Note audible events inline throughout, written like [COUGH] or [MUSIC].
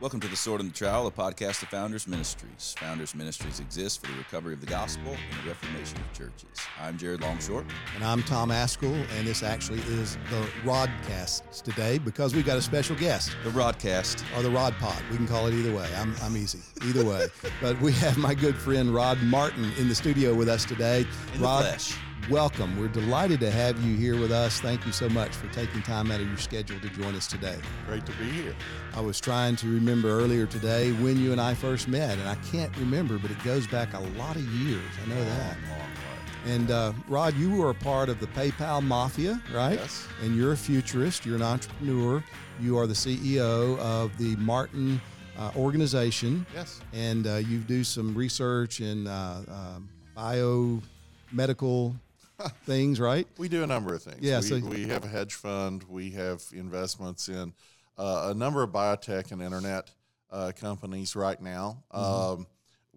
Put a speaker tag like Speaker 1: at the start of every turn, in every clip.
Speaker 1: Welcome to The Sword and the Trowel, a podcast of Founders Ministries. Founders Ministries exists for the recovery of the gospel and the reformation of churches. I'm Jared Longshore.
Speaker 2: And I'm Tom Ascol, and this actually is the Rodcast today because we've got a special guest.
Speaker 1: The Rodcast.
Speaker 2: Or the Rod Pod. We can call it either way. I'm, I'm easy. Either way. [LAUGHS] but we have my good friend Rod Martin in the studio with us today.
Speaker 1: In
Speaker 2: Rod,
Speaker 1: the flesh.
Speaker 2: Welcome. We're delighted to have you here with us. Thank you so much for taking time out of your schedule to join us today.
Speaker 3: Great to be here.
Speaker 2: I was trying to remember earlier today when you and I first met, and I can't remember, but it goes back a lot of years. I know that. And uh, Rod, you were a part of the PayPal Mafia, right?
Speaker 3: Yes.
Speaker 2: And you're a futurist, you're an entrepreneur, you are the CEO of the Martin uh, organization.
Speaker 3: Yes.
Speaker 2: And uh, you do some research in uh, um biomedical [LAUGHS] things, right?
Speaker 3: We do a number of things.
Speaker 2: Yeah,
Speaker 3: We,
Speaker 2: so-
Speaker 3: we have a hedge fund. We have investments in uh, a number of biotech and internet uh, companies right now.
Speaker 2: Mm-hmm.
Speaker 3: Um,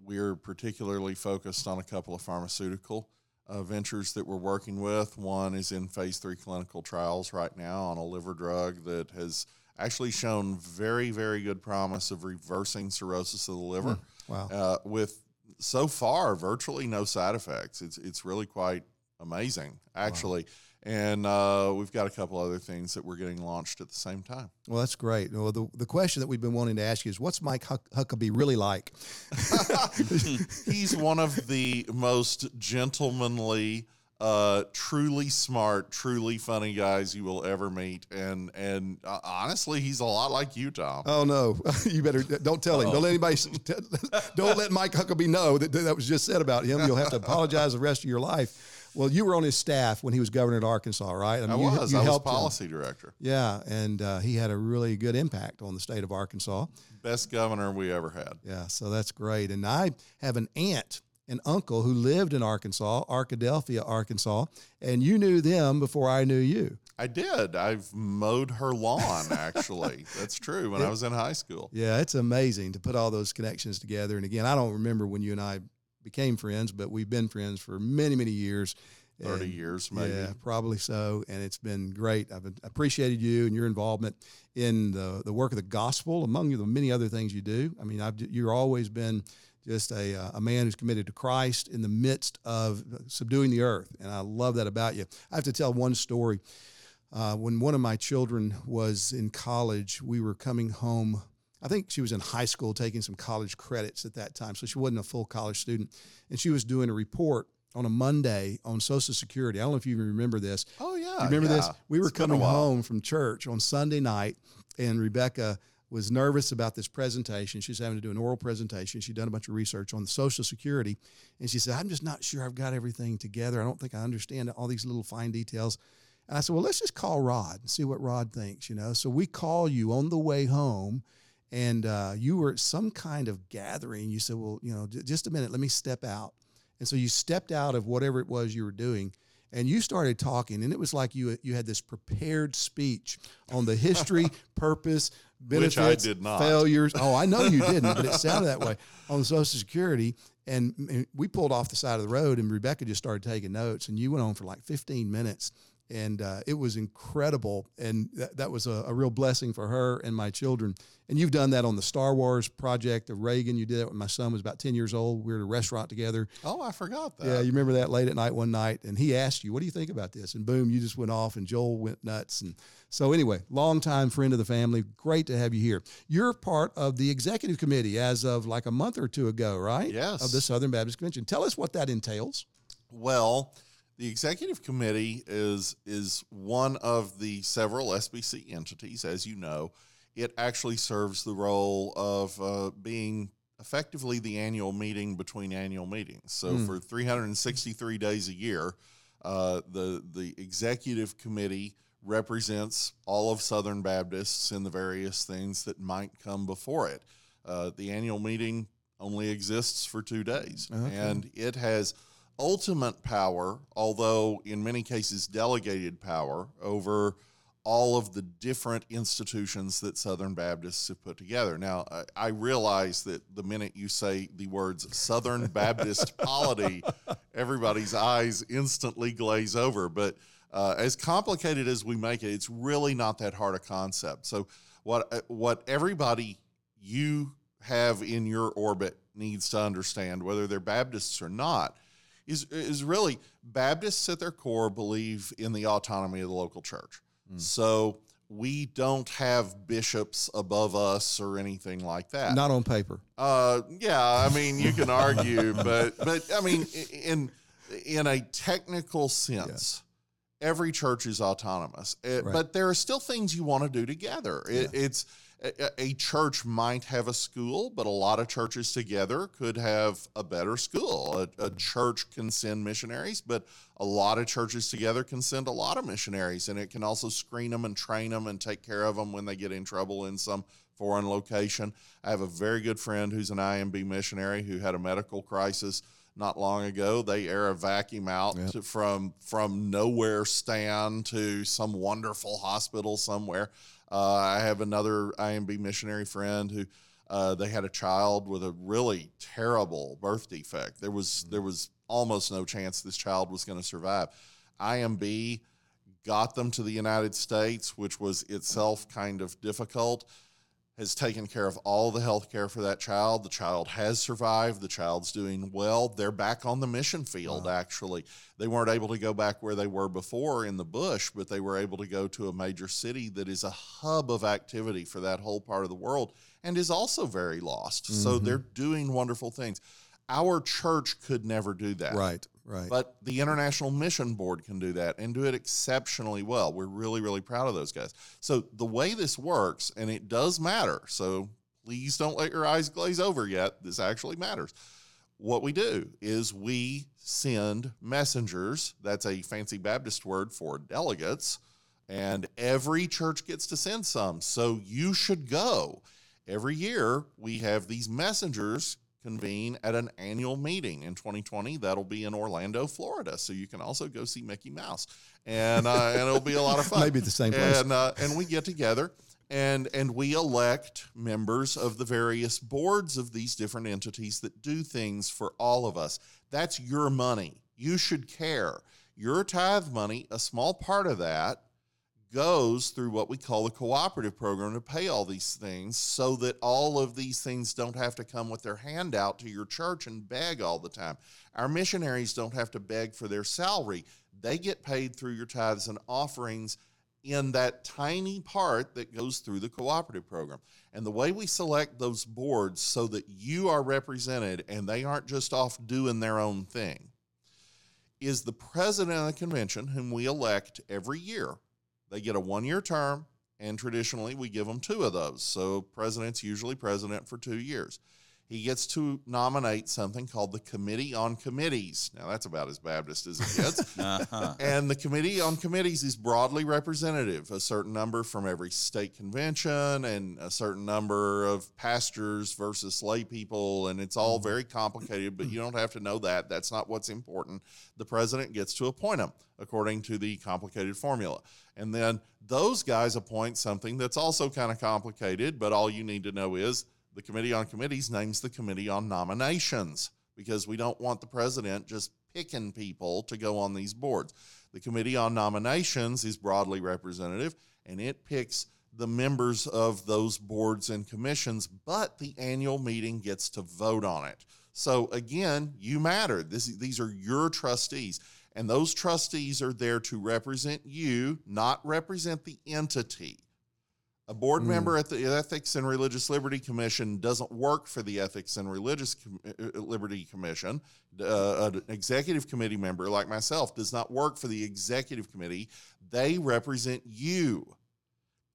Speaker 3: we're particularly focused on a couple of pharmaceutical uh, ventures that we're working with. One is in phase three clinical trials right now on a liver drug that has actually shown very, very good promise of reversing cirrhosis of the liver.
Speaker 2: Wow.
Speaker 3: uh, with so far virtually no side effects. It's it's really quite amazing actually. And uh, we've got a couple other things that we're getting launched at the same time.
Speaker 2: Well, that's great. Well, the, the question that we've been wanting to ask you is what's Mike Huck- Huckabee really like? [LAUGHS]
Speaker 3: He's one of the most gentlemanly, uh, truly smart, truly funny guys you will ever meet. And and uh, honestly, he's a lot like you, Tom.
Speaker 2: Oh no! [LAUGHS] you better don't tell him. Don't let anybody. [LAUGHS] Don't let Mike Huckabee know that that was just said about him. You'll have to apologize the rest of your life. Well, you were on his staff when he was governor of Arkansas, right?
Speaker 3: I
Speaker 2: you,
Speaker 3: was.
Speaker 2: You
Speaker 3: I was
Speaker 2: helped him.
Speaker 3: policy director.
Speaker 2: Yeah, and uh, he had a really good impact on the state of Arkansas.
Speaker 3: Best governor we ever had.
Speaker 2: Yeah, so that's great. And I have an aunt and uncle who lived in Arkansas, Arkadelphia, Arkansas, and you knew them before I knew you.
Speaker 3: I did. I've mowed her lawn, actually. [LAUGHS] That's true. When I was in high school.
Speaker 2: Yeah, it's amazing to put all those connections together. And again, I don't remember when you and I became friends, but we've been friends for many, many years.
Speaker 3: 30
Speaker 2: And,
Speaker 3: years, maybe.
Speaker 2: Yeah, probably so. And it's been great. I've appreciated you and your involvement in the, the work of the gospel, among the many other things you do. I mean, I've, you've always been just a, uh, a man who's committed to Christ in the midst of subduing the earth. And I love that about you. I have to tell one story. Uh, when one of my children was in college, we were coming home. I think she was in high school taking some college credits at that time. So she wasn't a full college student. And she was doing a report on a Monday on Social Security. I don't know if you even remember this.
Speaker 3: Oh yeah,
Speaker 2: You remember this? We were
Speaker 3: It's
Speaker 2: coming home from church on Sunday night, and Rebecca was nervous about this presentation. She was having to do an oral presentation. She'd done a bunch of research on the Social Security, and she said, "I'm just not sure I've got everything together. I don't think I understand all these little fine details." And I said, "Well, let's just call Rod and see what Rod thinks." You know, so we call you on the way home. And uh, you were at some kind of gathering. You said, "Well, you know, j- just a minute. Let me step out." And so you stepped out of whatever it was you were doing, and you started talking, and it was like you you had this prepared speech on the history, [LAUGHS] purpose,
Speaker 3: Which
Speaker 2: benefits,
Speaker 3: I did not.
Speaker 2: failures. Oh, I know you [LAUGHS] didn't, but it sounded that way on Social Security. And, and we pulled off the side of the road, and Rebecca just started taking notes, and you went on for like 15 minutes. And uh, it was incredible, and that, that was a, a real blessing for her and my children. And you've done that on the Star Wars project of Reagan. You did that when my son was about 10 years old. We were at a restaurant together,
Speaker 3: Oh, I forgot that.
Speaker 2: yeah, you remember that late at night one night, and he asked you, "What do you think about this?" And boom, you just went off, and Joel went nuts. And so, anyway, longtime friend of the family. Great to have you here. You're part of the executive committee as of like a month or two ago, right?
Speaker 3: Yes.
Speaker 2: Of the Southern Baptist Convention. Tell us what that entails.
Speaker 3: Well, the executive committee is is one of the several SBC entities, as you know. It actually serves the role of uh, being effectively the annual meeting between annual meetings. So
Speaker 2: Hmm.
Speaker 3: for 363 days a year, uh, the the executive committee represents all of Southern Baptists in the various things that might come before it. Uh, the annual meeting only exists for two days,
Speaker 2: Okay.
Speaker 3: and it has ultimate power, although in many cases delegated power over all of the different institutions that Southern Baptists have put together. Now, I, I realize that the minute you say the words Southern [LAUGHS] Baptist polity, everybody's eyes instantly glaze over. But uh, as complicated as we make it, it's really not that hard a concept. So, what what everybody you have in your orbit needs to understand, whether they're Baptists or not, is, is really Baptists at their core believe in the autonomy of the local church. Mm. So we don't have bishops above us or anything like that.
Speaker 2: Not on paper.
Speaker 3: Uh, yeah, I mean you can argue, [LAUGHS] but but I mean in in a technical sense, yeah. Every church is autonomous. It, right. But there are still things you want to do together. It, yeah. It's a church might have a school, but a lot of churches together could have a better school. A, a, church can send missionaries, but a lot of churches together can send a lot of missionaries, and it can also screen them and train them and take care of them when they get in trouble in some foreign location. I have a very good friend who's an IMB missionary who had a medical crisis not long ago. They air a vacuum out yep. to, from from nowhere stand to some wonderful hospital somewhere. Uh, I have another IMB missionary friend who uh, they had a child with a really terrible birth defect. There was mm-hmm. there was almost no chance this child was going to survive. IMB got them to the United States, which was itself kind of difficult has taken care of all the health care for that child. The child has survived. The child's doing well. They're back on the mission field, wow. actually. They weren't able to go back where they were before in the bush, but they were able to go to a major city that is a hub of activity for that whole part of the world and is also very lost. Mm-hmm. So they're doing wonderful things. Our church could never do that.
Speaker 2: Right, right.
Speaker 3: But the International Mission Board can do that and do it exceptionally well. We're really, really proud of those guys. So the way this works, and it does matter. So please don't let your eyes glaze over yet. This actually matters. What we do is we send messengers. That's a fancy Baptist word for delegates. And every church gets to send some. So you should go. Every year, we have these messengers convene at an annual meeting in 2020 that'll be in orlando florida. So you can also go see mickey mouse. And uh, and it'll be a lot of fun. [LAUGHS]
Speaker 2: Maybe the same place.
Speaker 3: And uh, and we get together and and we elect members of the various boards of these different entities that do things for all of us. That's your money. You should care. Your tithe money a small part of that goes through what we call the cooperative program to pay all these things so that all of these things don't have to come with their hand out to your church and beg all the time. Our missionaries don't have to beg for their salary. They get paid through your tithes and offerings in that tiny part that goes through the cooperative program. And the way we select those boards so that you are represented and they aren't just off doing their own thing is the president of the convention, whom we elect every year they get a one year term, and traditionally we give them two of those. So, president's usually president for two years he gets to nominate something called the Committee on Committees. Now, that's about as Baptist as it gets. [LAUGHS] uh-huh. And the Committee on Committees is broadly representative, a certain number from every state convention and a certain number of pastors versus lay people. And it's all mm-hmm. very complicated, but you don't have to know that. That's not what's important. The president gets to appoint them according to the complicated formula. And then those guys appoint something that's also kind of complicated, but all you need to know is the Committee on Committees names the Committee on Nominations because we don't want the president just picking people to go on these boards. The Committee on Nominations is broadly representative and it picks the members of those boards and commissions, but the annual meeting gets to vote on it. So again, you matter. This, these are your trustees, and those trustees are there to represent you, not represent the entity. A board mm. member at the Ethics and Religious Liberty Commission doesn't work for the Ethics and Religious Com- uh, uh, Liberty Commission. Uh, an executive committee member like myself does not work for the executive committee. They represent you.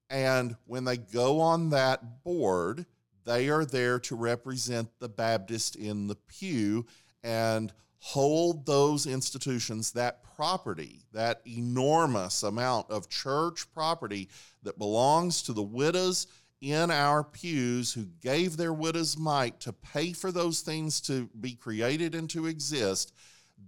Speaker 3: And when they go on that board, they are there to represent the Baptist in the pew and hold those institutions, that property, that enormous amount of church property that belongs to the widows in our pews who gave their widow's mite to pay for those things to be created and to exist.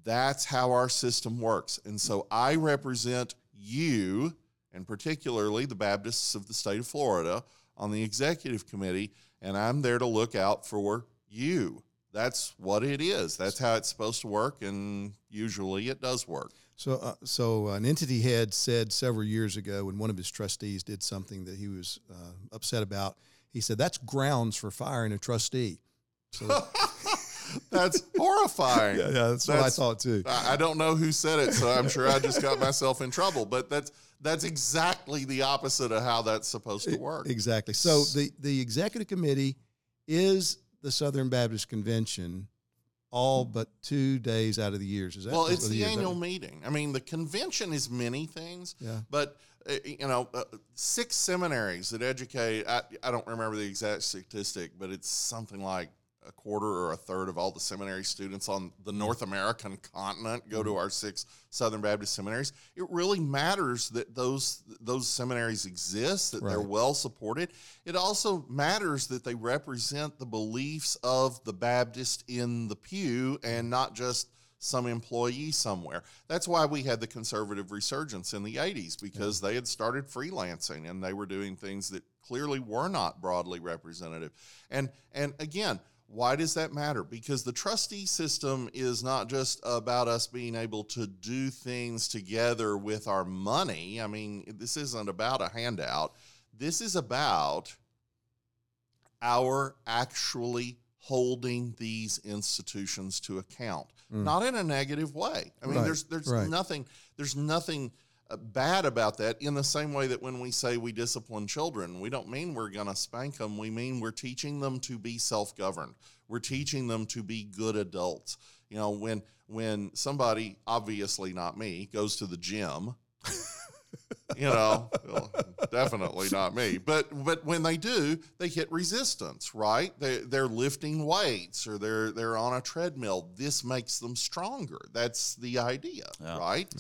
Speaker 3: That's how our system works. And so I represent you, and particularly the Baptists of the state of Florida, on the executive committee, and I'm there to look out for you that's what it is. That's how it's supposed to work, and usually it does work.
Speaker 2: So, uh, so an entity head said several years ago when one of his trustees did something that he was uh, upset about. He said that's grounds for firing a trustee. So [LAUGHS]
Speaker 3: That's horrifying.
Speaker 2: yeah, yeah, that's, what I thought too.
Speaker 3: I I don't know who said it, so I'm sure I just got myself in trouble. But that's that's exactly the opposite of how that's supposed to work.
Speaker 2: Exactly. So the the executive committee is the Southern Baptist Convention, all but two days out of the years. Is that
Speaker 3: Well, it's the
Speaker 2: that
Speaker 3: annual meeting. I mean, the convention is many things,
Speaker 2: Yeah.
Speaker 3: but uh, you know, uh, six seminaries that educate. I, I don't remember the exact statistic, but it's something like a quarter or a third of all the seminary students on the North American continent go to mm-hmm. our six Southern Baptist seminaries. It really matters that those those seminaries exist, that they're well supported. It also matters that they represent the beliefs of the Baptist in the pew and mm-hmm. not just some employee somewhere. That's why we had the conservative resurgence in the 80s because they had started freelancing and they were doing things that clearly were not broadly representative. And and again, why does that matter? Because the trustee system is not just about us being able to do things together with our money. I mean, this isn't about a handout. This is about our actually holding these institutions to account
Speaker 2: Mm.
Speaker 3: not in a negative way i mean
Speaker 2: Right,
Speaker 3: there's there's
Speaker 2: right.
Speaker 3: nothing there's nothing Uh, bad about that in the same way that when we say we discipline children we don't mean we're going to spank them we mean we're teaching them to be self-governed. We're teaching them to be good adults. You know when when somebody obviously not me goes to the gym you know well, definitely not me. But but when they do they hit resistance right? They, they're lifting weights or they're they're on a treadmill. This makes them stronger. That's the idea
Speaker 1: Yeah.
Speaker 3: right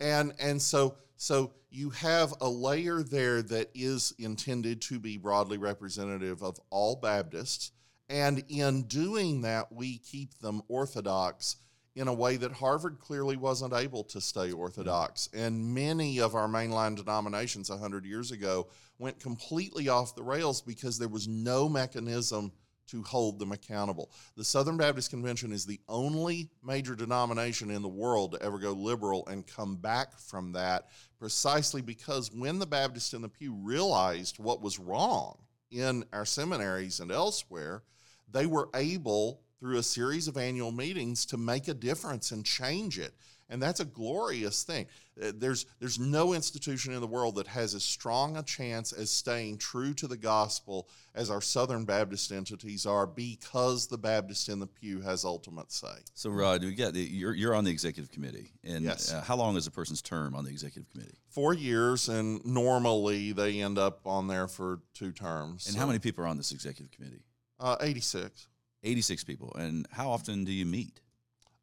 Speaker 3: and and so so you have a layer there that is intended to be broadly representative of all baptists and in doing that we keep them orthodox in a way that Harvard clearly wasn't able to stay orthodox. And many of our mainline denominations 100 years ago went completely off the rails because there was no mechanism to hold them accountable. The Southern Baptist Convention is the only major denomination in the world to ever go liberal and come back from that precisely because when the Baptists in the pew realized what was wrong in our seminaries and elsewhere, they were able through a series of annual meetings to make a difference and change it and that's a glorious thing Uh, there's there's no institution in the world that has as strong a chance as staying true to the gospel as our southern baptist entities are because the baptist in the pew has ultimate say
Speaker 1: So, Rod, we got the, you're you're on the executive committee, and
Speaker 3: Yes.
Speaker 1: uh, how long is a person's term on the executive committee?
Speaker 3: four years and normally they end up on there for two terms
Speaker 1: And
Speaker 3: So,
Speaker 1: how many people are on this executive committee?
Speaker 3: uh, 86
Speaker 1: 86 people. And how often do you meet?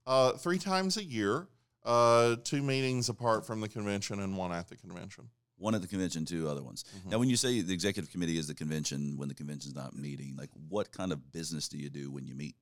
Speaker 3: uh, three times a year uh, two meetings apart from the convention and one at the convention
Speaker 1: One at the convention, two other ones.
Speaker 3: Mhm.
Speaker 1: Now, when you say the executive committee is the convention when the convention's not meeting, like what kind of business do you do when you meet?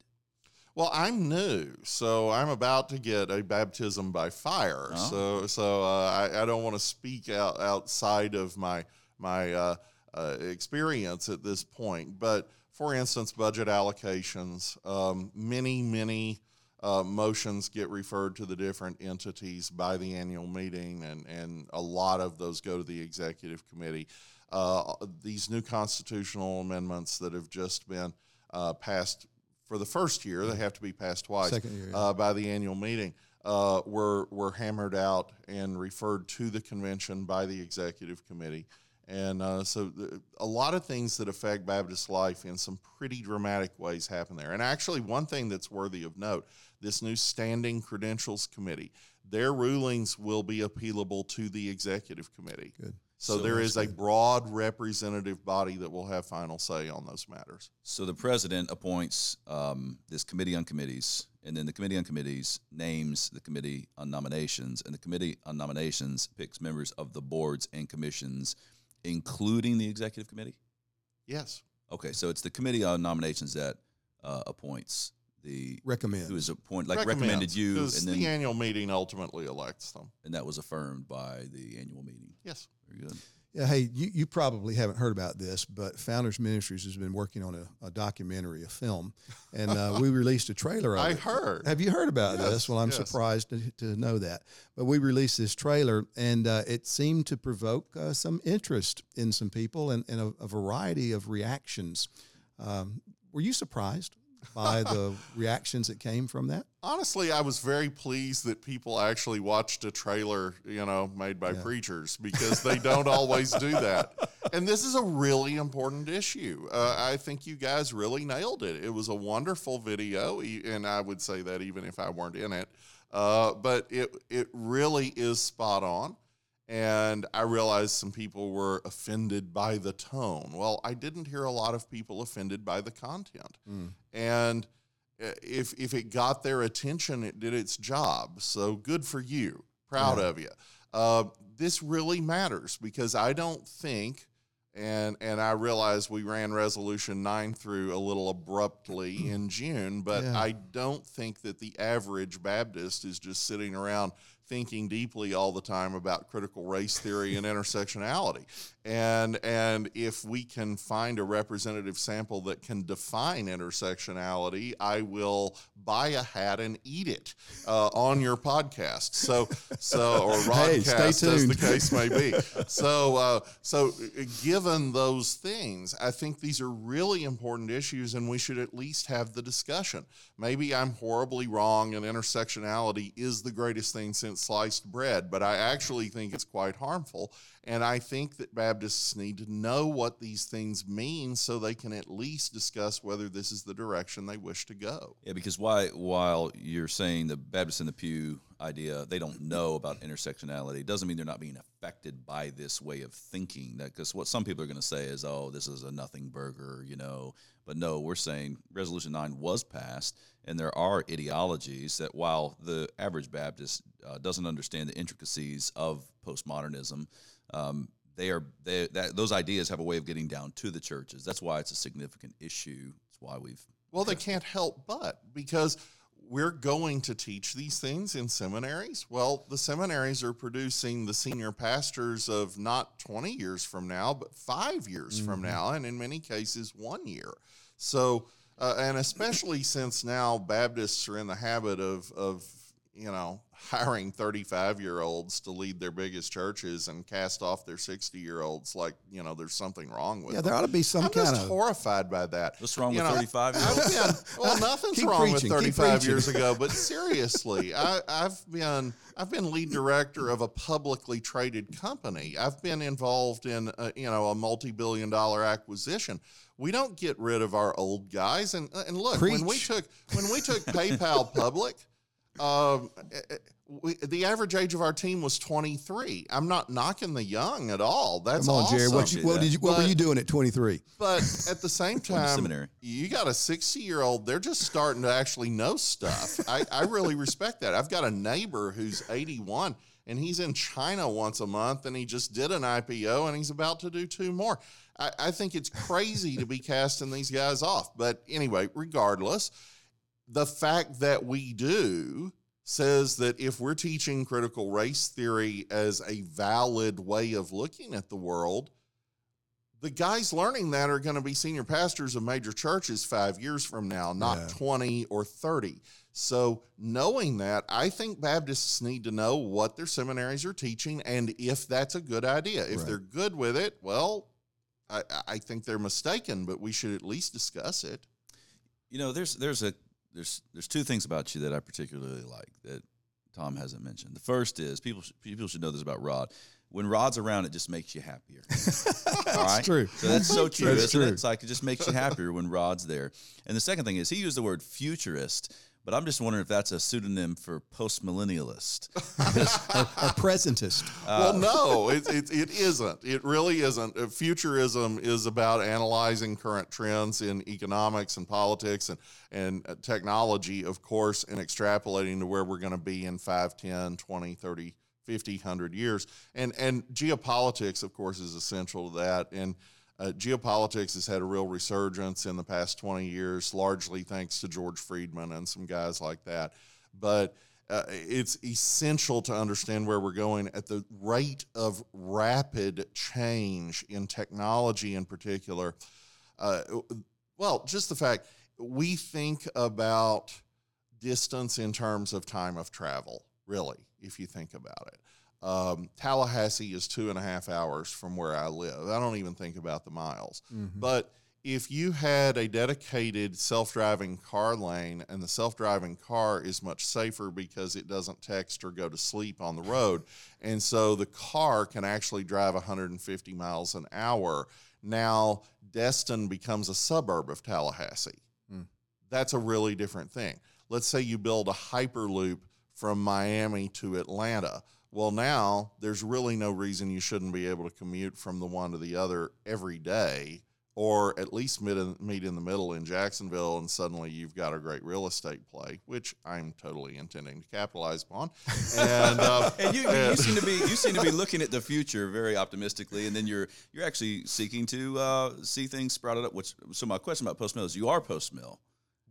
Speaker 3: Well, I'm new, so I'm about to get a baptism by fire.
Speaker 1: Oh.
Speaker 3: So, so uh, I, I don't want to speak out outside of my my uh, uh, experience at this point. But for instance, budget allocations, um, many many uh, motions get referred to the different entities by the annual meeting, and and a lot of those go to the executive committee. Uh, these new constitutional amendments that have just been uh, passed for the first year, they have to be passed twice
Speaker 2: year. yeah.
Speaker 3: uh, by the annual meeting, uh, were were hammered out and referred to the convention by the executive committee. And uh, so, the, a lot of things that affect Baptist life in some pretty dramatic ways happen there. And actually, one thing that's worthy of note: this new standing credentials committee, their rulings will be appealable to the executive committee.
Speaker 2: Good.
Speaker 3: So,
Speaker 1: So
Speaker 3: there
Speaker 2: that's
Speaker 3: is a broad representative body that will have final say on those matters.
Speaker 1: So the president appoints um, this committee on committees, and then the committee on committees names the committee on nominations, and the committee on nominations picks members of the boards and commissions, including the executive committee.
Speaker 3: Yes.
Speaker 1: Okay, so it's the committee on nominations that uh, appoints the
Speaker 2: Recommend.
Speaker 1: who is appointed, like
Speaker 3: Recommends,
Speaker 1: recommended you,
Speaker 3: 'cause
Speaker 1: and then
Speaker 3: the annual meeting ultimately elects them.
Speaker 1: and that was affirmed by the annual meeting.
Speaker 3: Yes.
Speaker 1: Very good.
Speaker 2: Yeah, hey, you, you probably haven't heard about this, but Founders Ministries has been working on a, a documentary, a film, and uh, we [LAUGHS] released a trailer of
Speaker 3: I
Speaker 2: it.
Speaker 3: heard.
Speaker 2: Have you heard about
Speaker 3: Yes,
Speaker 2: this? Well, I'm
Speaker 3: yes.
Speaker 2: surprised to, to know that. But we released this trailer, and uh, it seemed to provoke uh, some interest in some people and, and a, a variety of reactions. Um, were you surprised by the reactions that came from that?
Speaker 3: Honestly, I was very pleased that people actually watched a trailer, you know, made by
Speaker 2: Yeah.
Speaker 3: preachers because they don't always do that. And this is a really important issue. Uh, I think you guys really nailed it. It was a wonderful video, and I would say that even if I weren't in it. Uh, but it it really is spot on. And I realized some people were offended by the tone. Well, I didn't hear a lot of people offended by the content. And uh, if if it got their attention, it did its job. So good for you. Proud of you. Uh, this really matters because I don't think, and and I realize we ran resolution nine through a little abruptly in June, but
Speaker 2: Yeah.
Speaker 3: I don't think that the average Baptist is just sitting around thinking deeply all the time about critical race theory and intersectionality. And and if we can find a representative sample that can define intersectionality, I will buy a hat and eat it uh, on your podcast. So so or
Speaker 2: Hey,
Speaker 3: as the case may be. [LAUGHS] So uh, so uh, given those things, I think these are really important issues, and we should at least have the discussion. Maybe I'm horribly wrong, and intersectionality is the greatest thing since sliced bread, but I actually think it's quite harmful. And I think that Baptists need to know what these things mean so they can at least discuss whether this is the direction they wish to go.
Speaker 1: Yeah, because why, while you're saying the Baptist in the pew idea, they don't know about intersectionality, doesn't mean they're not being affected by this way of thinking. That because what some people are going to say is, "Oh, this is a nothing burger," you know. But no, we're saying Resolution Nine was passed, and there are ideologies that, while the average Baptist uh, doesn't understand the intricacies of postmodernism, um, they are they, that those ideas have a way of getting down to the churches. That's why it's a significant issue. It's why we've
Speaker 3: Well, they can't help but because we're going to teach these things in seminaries. Well, the seminaries are producing the senior pastors of not 20 years from now, but five years from now, and in many cases, one year. So, uh, and especially since now Baptists are in the habit of, of you know, hiring 35 year olds to lead their biggest churches and cast off their 60 year olds like, you know, there's something wrong with
Speaker 2: Yeah,
Speaker 3: them.
Speaker 2: there ought to be some
Speaker 3: I'm
Speaker 2: kind
Speaker 3: just
Speaker 2: of.
Speaker 3: horrified by that.
Speaker 1: What's wrong
Speaker 3: You
Speaker 1: with 35 year
Speaker 3: I've
Speaker 1: olds?
Speaker 3: well, [LAUGHS] nothing's
Speaker 2: Keep
Speaker 3: wrong
Speaker 2: preaching,
Speaker 3: with 35 years ago, but [LAUGHS] seriously, I, I've been I've been lead director of a publicly traded company. I've been involved in a, you know a multi-billion dollar acquisition. We don't get rid of our old guys, and and look when we took when we took PayPal [LAUGHS] public. Um, eh, eh, we, the average age of our team was 23. I'm not knocking the young at all. That's
Speaker 2: Come on,
Speaker 3: awesome.
Speaker 2: Jerry. What, you, what did you? What were you doing at 23?
Speaker 3: But at the same [LAUGHS] time, you got a 60 year old, they're just starting to actually know stuff. I, I really respect that. I've got a neighbor who's 81 and he's in China once a month and he just did an IPO and he's about to do two more. I, I think it's crazy to be [LAUGHS] casting these guys off. But anyway, regardless, the fact that we do says that if we're teaching critical race theory as a valid way of looking at the world, the guys learning that are going to be senior pastors of major churches five years from now, not
Speaker 2: Yeah.
Speaker 3: 20 or 30. So, knowing that, I think Baptists need to know what their seminaries are teaching and if that's a good idea. If
Speaker 2: Right.
Speaker 3: they're good with it, well, I, I think they're mistaken, but we should at least discuss it.
Speaker 1: You know, there's there's a there's there's two things about you that I particularly like that Tom hasn't mentioned. The first is people sh- people should know this about Rod. When Rod's around, it just makes you happier. [LAUGHS] All right,
Speaker 2: true.
Speaker 1: So that's so true.
Speaker 2: That's
Speaker 1: isn't it?
Speaker 2: true.
Speaker 1: It's like it just makes you happier when Rod's there. And the second thing is he used the word futurist, but I'm just wondering if that's a pseudonym for postmillennialist. [LAUGHS]
Speaker 2: A presentist.
Speaker 1: Uh,
Speaker 3: well, no, it, it, it isn't. It really isn't. Uh, Futurism is about analyzing current trends in economics and politics and, and uh, technology, of course, and extrapolating to where we're going to be in 5, 10, 20, 30, 50, 100 years. And, and geopolitics, of course, is essential to that. And uh, geopolitics has had a real resurgence in the past 20 years, largely thanks to George Friedman and some guys like that. But uh, it's essential to understand where we're going at the rate of rapid change in technology, in particular. Uh, well, just the fact we think about distance in terms of time of travel, really, if you think about it. Um, Tallahassee is two and a half hours from where I live. I don't even think about the miles.
Speaker 2: Mm-hmm.
Speaker 3: But if you had a dedicated self driving car lane and the self driving car is much safer because it doesn't text or go to sleep on the road, and so the car can actually drive 150 miles an hour, now Destin becomes a suburb of Tallahassee.
Speaker 2: Hmm.
Speaker 3: That's a really different thing. Let's say you build a hyperloop from Miami to Atlanta. Well, now there's really no reason you shouldn't be able to commute from the one to the other every day, or at least meet in, meet in the middle in Jacksonville, and suddenly you've got a great real estate play, which I'm totally intending to capitalize upon. [LAUGHS] And, uh,
Speaker 1: And you, you seem to be [LAUGHS] you seem to be looking at the future very optimistically, and then you're you're actually seeking to uh, see things sprouted up. Which so my question about post mill is you are post mill.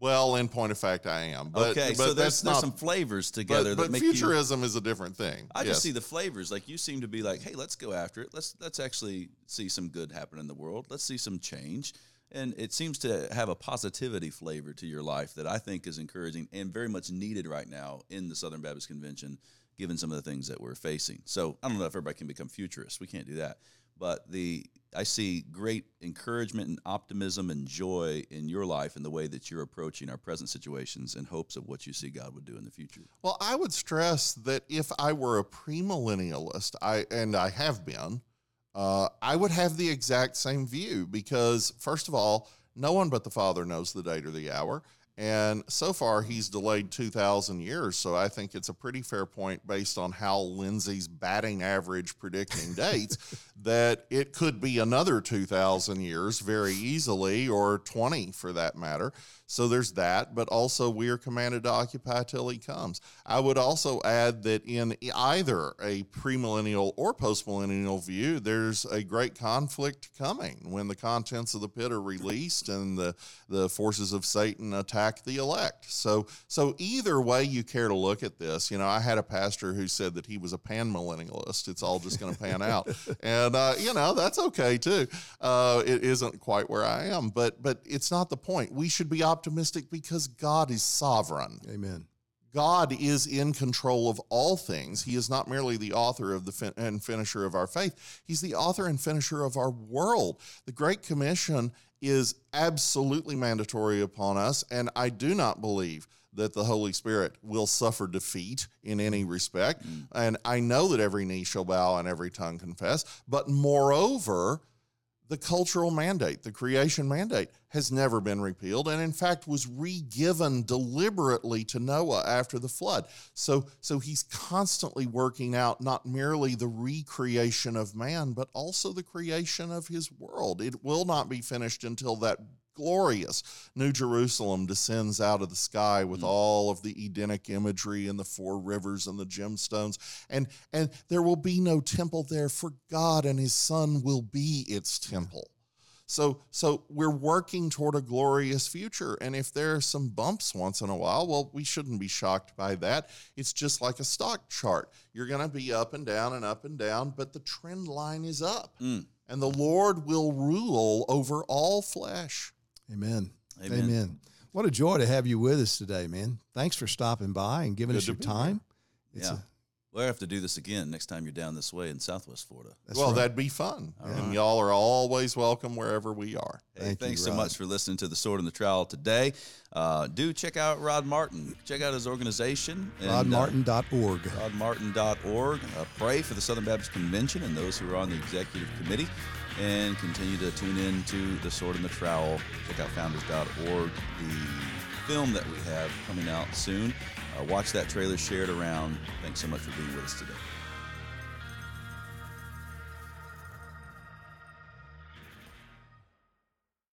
Speaker 3: Well, in point of fact, I am. But,
Speaker 1: okay,
Speaker 3: but
Speaker 1: so there's, there's
Speaker 3: not.
Speaker 1: some flavors together
Speaker 3: but,
Speaker 1: that
Speaker 3: but
Speaker 1: make you.
Speaker 3: futurism is a different thing.
Speaker 1: I
Speaker 3: Yes.
Speaker 1: just see the flavors. Like you seem to be like, hey, let's go after it. Let's let's actually see some good happen in the world. Let's see some change. And it seems to have a positivity flavor to your life that I think is encouraging and very much needed right now in the Southern Baptist Convention, given some of the things that we're facing. So I don't know if everybody can become futurists. We can't do that. But the I see great encouragement and optimism and joy in your life and the way that you're approaching our present situations in hopes of what you see God would do in the future.
Speaker 3: Well, I would stress that if I were a premillennialist, I and I have been, uh, I would have the exact same view because, first of all, no one but the Father knows the date or the hour. And so far, he's delayed 2,000 years. So I think it's a pretty fair point based on how Lindsey's batting average predicting [LAUGHS] dates that it could be another 2,000 years very easily, or 20 for that matter. So there's that, but also we are commanded to occupy till he comes. I would also add that in either a premillennial or postmillennial view, there's a great conflict coming when the contents of the pit are released and the, the forces of Satan attack the elect. So so either way you care to look at this, you know, I had a pastor who said that he was a panmillennialist. It's all just going to pan out, [LAUGHS] and uh, you know that's okay too. Uh, it isn't quite where I am, but but it's not the point. We should be optimistic because God is sovereign.
Speaker 2: Amen.
Speaker 3: God is in control of all things. He is not merely the author of the fin- and finisher of our faith. He's the author and finisher of our world. The Great Commission is absolutely mandatory upon us, and I do not believe that the Holy Spirit will suffer defeat in any respect. Mm. And I know that every knee shall bow and every tongue confess. But moreover, the cultural mandate, the creation mandate, has never been repealed and in fact was re-given deliberately to Noah after the flood. So so he's constantly working out not merely the recreation of man, but also the creation of his world. It will not be finished until that glorious New Jerusalem descends out of the sky with all of the Edenic imagery and the four rivers and the gemstones. And and there will be no temple there, for God and his son will be its temple. So so we're working toward a glorious future. And if there are some bumps once in a while, well, we shouldn't be shocked by that. It's just like a stock chart. You're gonna be up and down and up and down, but the trend line is up.
Speaker 1: Mm.
Speaker 3: And the Lord will rule over all flesh.
Speaker 2: Amen.
Speaker 1: Amen.
Speaker 2: Amen. What a joy to have you with us today, man. Thanks for stopping by and giving
Speaker 3: Good
Speaker 2: us your time. It's
Speaker 1: Yeah.
Speaker 2: a-
Speaker 1: We'll have to do this again next time you're down this way in Southwest Florida.
Speaker 2: that's
Speaker 3: well,
Speaker 2: right.
Speaker 3: that'd be fun.
Speaker 1: All
Speaker 3: and
Speaker 1: right.
Speaker 3: y'all are always welcome wherever we are.
Speaker 1: Hey,
Speaker 2: Thank you,
Speaker 1: thanks so
Speaker 2: Rod.
Speaker 1: much for listening to the Sword and the Trowel today. Uh, do check out Rod Martin. Check out his organization. and, uh,
Speaker 2: rodmartin.org.
Speaker 1: rodmartin.org. Uh, pray for the Southern Baptist Convention and those who are on the executive committee. And continue to tune in to The Sword and the Trowel. Check out founders.org, the film that we have coming out soon. Uh, watch that trailer, share it around. Thanks so much for being with us today.